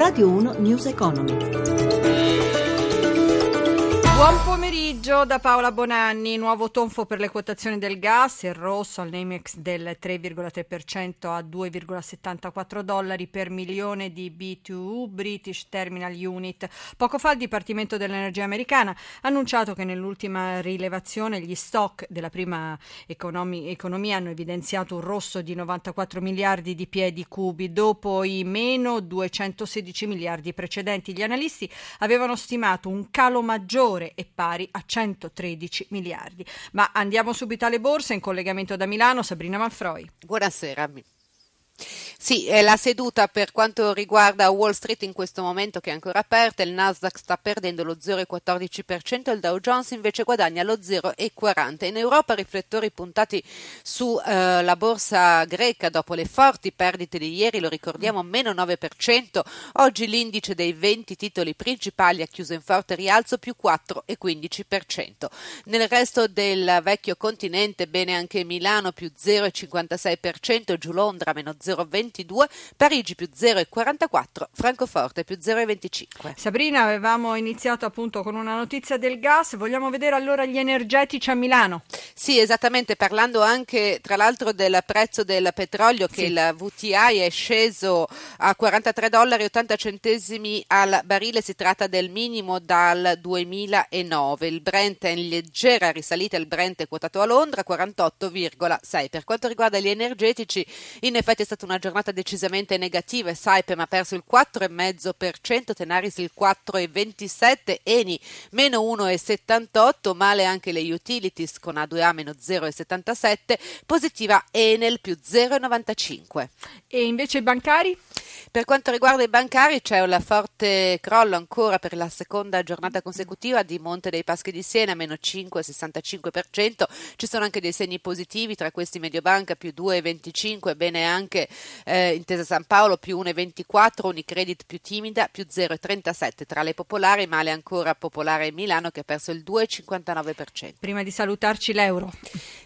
Radio 1 News Economy. Buon pomeriggio da Paola Bonanni. Nuovo tonfo per le quotazioni del gas, il rosso al Namex del 3,3% a 2,74 dollari per milione di BTU, British Terminal Unit. Poco fa il Dipartimento dell'Energia americana ha annunciato che nell'ultima rilevazione gli stock della prima economi- economia hanno evidenziato un rosso di 94 miliardi di piedi cubi dopo i meno 216 miliardi precedenti. Gli analisti avevano stimato un calo maggiore è pari a 113 miliardi. Ma andiamo subito alle borse in collegamento da Milano, Sabrina Manfroi. Buonasera. Sì, la seduta per quanto riguarda Wall Street in questo momento che è ancora aperta, il Nasdaq sta perdendo lo 0,14%, il Dow Jones invece guadagna lo 0,40%. In Europa riflettori puntati sulla eh, borsa greca dopo le forti perdite di ieri, lo ricordiamo, meno 9%, oggi l'indice dei 20 titoli principali ha chiuso in forte rialzo più 4,15%. Nel resto del vecchio continente bene anche Milano più 0,56%, giù Londra meno 0,20%, 0,22, Parigi più 0,44, Francoforte più 0,25. Sabrina, avevamo iniziato appunto con una notizia del gas, vogliamo vedere allora gli energetici a Milano. Sì, esattamente, parlando anche tra l'altro del prezzo del petrolio che sì. il VTI è sceso a 43 dollari 80 centesimi al barile, si tratta del minimo dal 2009. Il Brent è in leggera risalita, il Brent è quotato a Londra 48,6. Per quanto riguarda gli energetici, in effetti è stata una giornata decisamente negativa, Saipem ha perso il 4,5%, Tenaris il 4,27%, Eni meno 1,78%, male anche le utilities con A2A meno 0,77%, positiva Enel più 0,95%. E invece i bancari? Per quanto riguarda i bancari c'è un forte crollo ancora per la seconda giornata consecutiva di Monte dei Paschi di Siena, meno 5,65%. Ci sono anche dei segni positivi, tra questi Mediobanca più 2,25%, bene anche eh, Intesa San Paolo più 1,24%, Unicredit più timida più 0,37%. Tra le popolari male ancora Popolare Milano che ha perso il 2,59%. Prima di salutarci l'euro.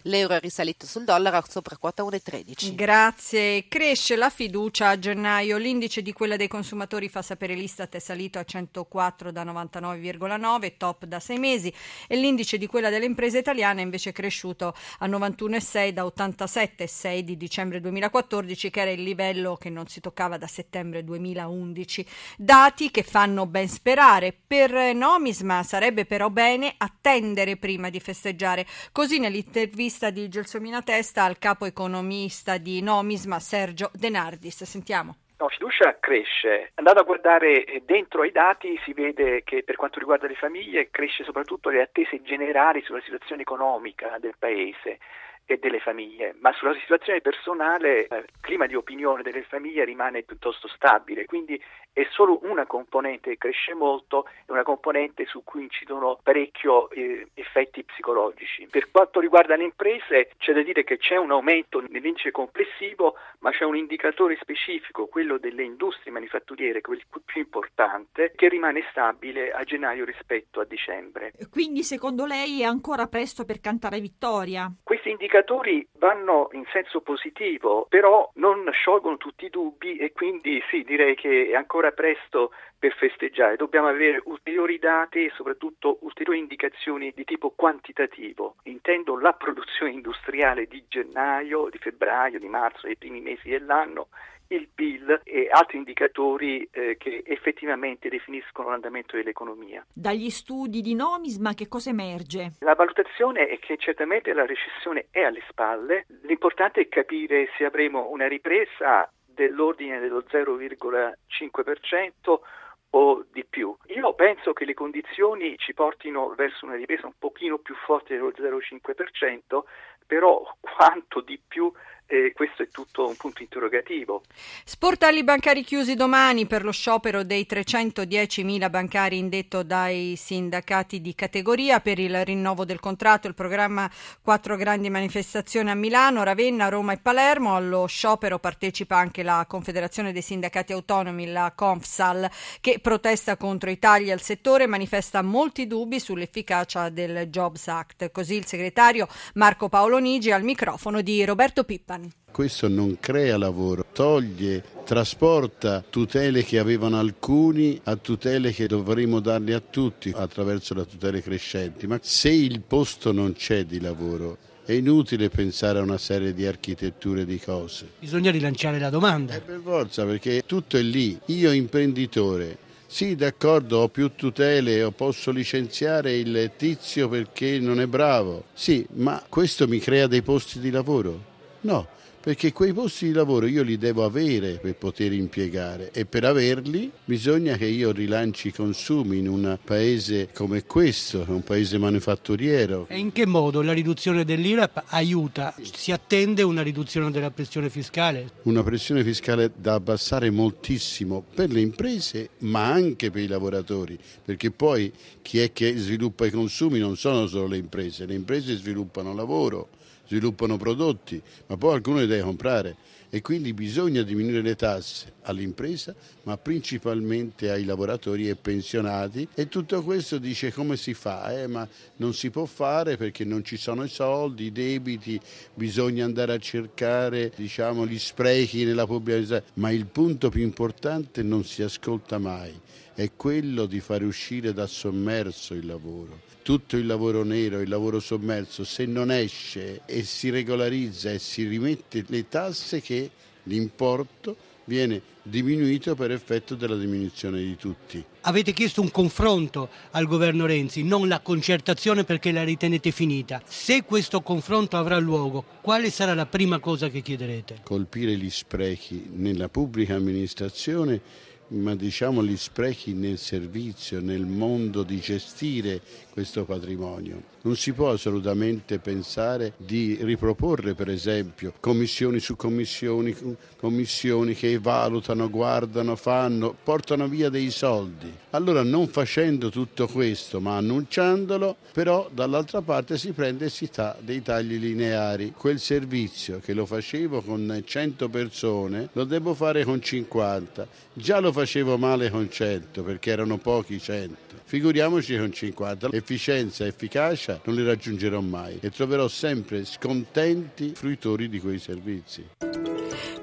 L'euro è risalito sul dollaro sopra quota 1,13. Grazie. Cresce la fiducia a gennaio. L'indice di quella dei consumatori fa sapere l'Istat è salito a 104 da 99,9, top da sei mesi, e l'indice di quella delle imprese italiane invece è cresciuto a 91,6 da 87,6 di dicembre 2014, che era il livello che non si toccava da settembre 2011. Dati che fanno ben sperare. Per Nomisma sarebbe però bene attendere prima di festeggiare. Così nell'intervista di Gelsomina Testa al capo economista di Nomisma Sergio Denardis. Sentiamo. No, fiducia cresce. Andando a guardare dentro ai dati si vede che per quanto riguarda le famiglie cresce soprattutto le attese generali sulla situazione economica del Paese e delle famiglie, ma sulla situazione personale il clima di opinione delle famiglie rimane piuttosto stabile, quindi è solo una componente che cresce molto e una componente su cui incidono parecchio eh, effetti psicologici. Per quanto riguarda le imprese c'è da dire che c'è un aumento nell'indice complessivo, ma c'è un indicatore specifico, quello delle industrie manifatturiere, quello più importante, che rimane stabile a gennaio rispetto a dicembre. Quindi secondo lei è ancora presto per cantare vittoria? Questi indicatori vanno in senso positivo, però non sciolgono tutti i dubbi e quindi sì, direi che è ancora presto per festeggiare, dobbiamo avere ulteriori dati e soprattutto ulteriori indicazioni di tipo quantitativo. Intendo la produzione industriale di gennaio, di febbraio, di marzo, dei primi mesi dell'anno il PIL e altri indicatori eh, che effettivamente definiscono l'andamento dell'economia. Dagli studi di Nomisma che cosa emerge? La valutazione è che certamente la recessione è alle spalle, l'importante è capire se avremo una ripresa dell'ordine dello 0,5% o di più. Io penso che le condizioni ci portino verso una ripresa un pochino più forte dello 0,5%, però quanto di più eh, questo è tutto un punto interrogativo. Sportelli bancari chiusi domani per lo sciopero dei 310.000 bancari indetto dai sindacati di categoria per il rinnovo del contratto. Il programma quattro grandi manifestazioni a Milano, Ravenna, Roma e Palermo. Allo sciopero partecipa anche la Confederazione dei Sindacati Autonomi, la Confsal, che protesta contro i tagli al settore e manifesta molti dubbi sull'efficacia del Jobs Act. Così il segretario Marco Paolo Nigi al microfono di Roberto Pippa. Pippan. Questo non crea lavoro, toglie, trasporta tutele che avevano alcuni a tutele che dovremmo darli a tutti attraverso le tutele crescenti. Ma se il posto non c'è di lavoro, è inutile pensare a una serie di architetture di cose. Bisogna rilanciare la domanda. Eh, per forza, perché tutto è lì. Io imprenditore, sì, d'accordo, ho più tutele, o posso licenziare il tizio perché non è bravo. Sì, ma questo mi crea dei posti di lavoro? No, perché quei posti di lavoro io li devo avere per poter impiegare e per averli bisogna che io rilanci i consumi in un paese come questo, un paese manifatturiero. E in che modo la riduzione dell'IRAP aiuta? Si attende una riduzione della pressione fiscale? Una pressione fiscale da abbassare moltissimo per le imprese ma anche per i lavoratori, perché poi chi è che sviluppa i consumi non sono solo le imprese, le imprese sviluppano lavoro sviluppano prodotti, ma poi qualcuno li deve comprare e quindi bisogna diminuire le tasse all'impresa, ma principalmente ai lavoratori e pensionati e tutto questo dice come si fa, eh? ma non si può fare perché non ci sono i soldi, i debiti, bisogna andare a cercare diciamo, gli sprechi nella pubblica ma il punto più importante non si ascolta mai, è quello di fare uscire da sommerso il lavoro tutto il lavoro nero, il lavoro sommerso, se non esce e si regolarizza e si rimette le tasse che l'importo viene diminuito per effetto della diminuzione di tutti. Avete chiesto un confronto al governo Renzi, non la concertazione perché la ritenete finita. Se questo confronto avrà luogo, quale sarà la prima cosa che chiederete? Colpire gli sprechi nella pubblica amministrazione ma diciamo gli sprechi nel servizio, nel mondo di gestire questo patrimonio. Non si può assolutamente pensare di riproporre per esempio commissioni su commissioni, commissioni che valutano, guardano, fanno, portano via dei soldi. Allora non facendo tutto questo ma annunciandolo, però dall'altra parte si prende e si dà dei tagli lineari. Quel servizio che lo facevo con 100 persone lo devo fare con 50. Già lo facevo male con 100 perché erano pochi 100. Figuriamoci con 50. Efficienza e efficacia non li raggiungerò mai e troverò sempre scontenti fruitori di quei servizi.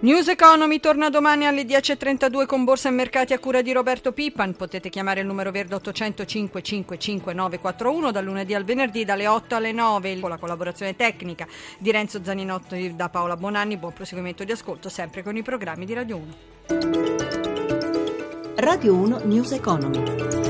News Economy torna domani alle 10.32 con Borsa e Mercati a cura di Roberto Pippan. Potete chiamare il numero verde 800 555 941 dal lunedì al venerdì dalle 8 alle 9 con la collaborazione tecnica di Renzo Zaninotto da Paola Bonanni. Buon proseguimento di ascolto sempre con i programmi di Radio 1. Radio 1 News Economy.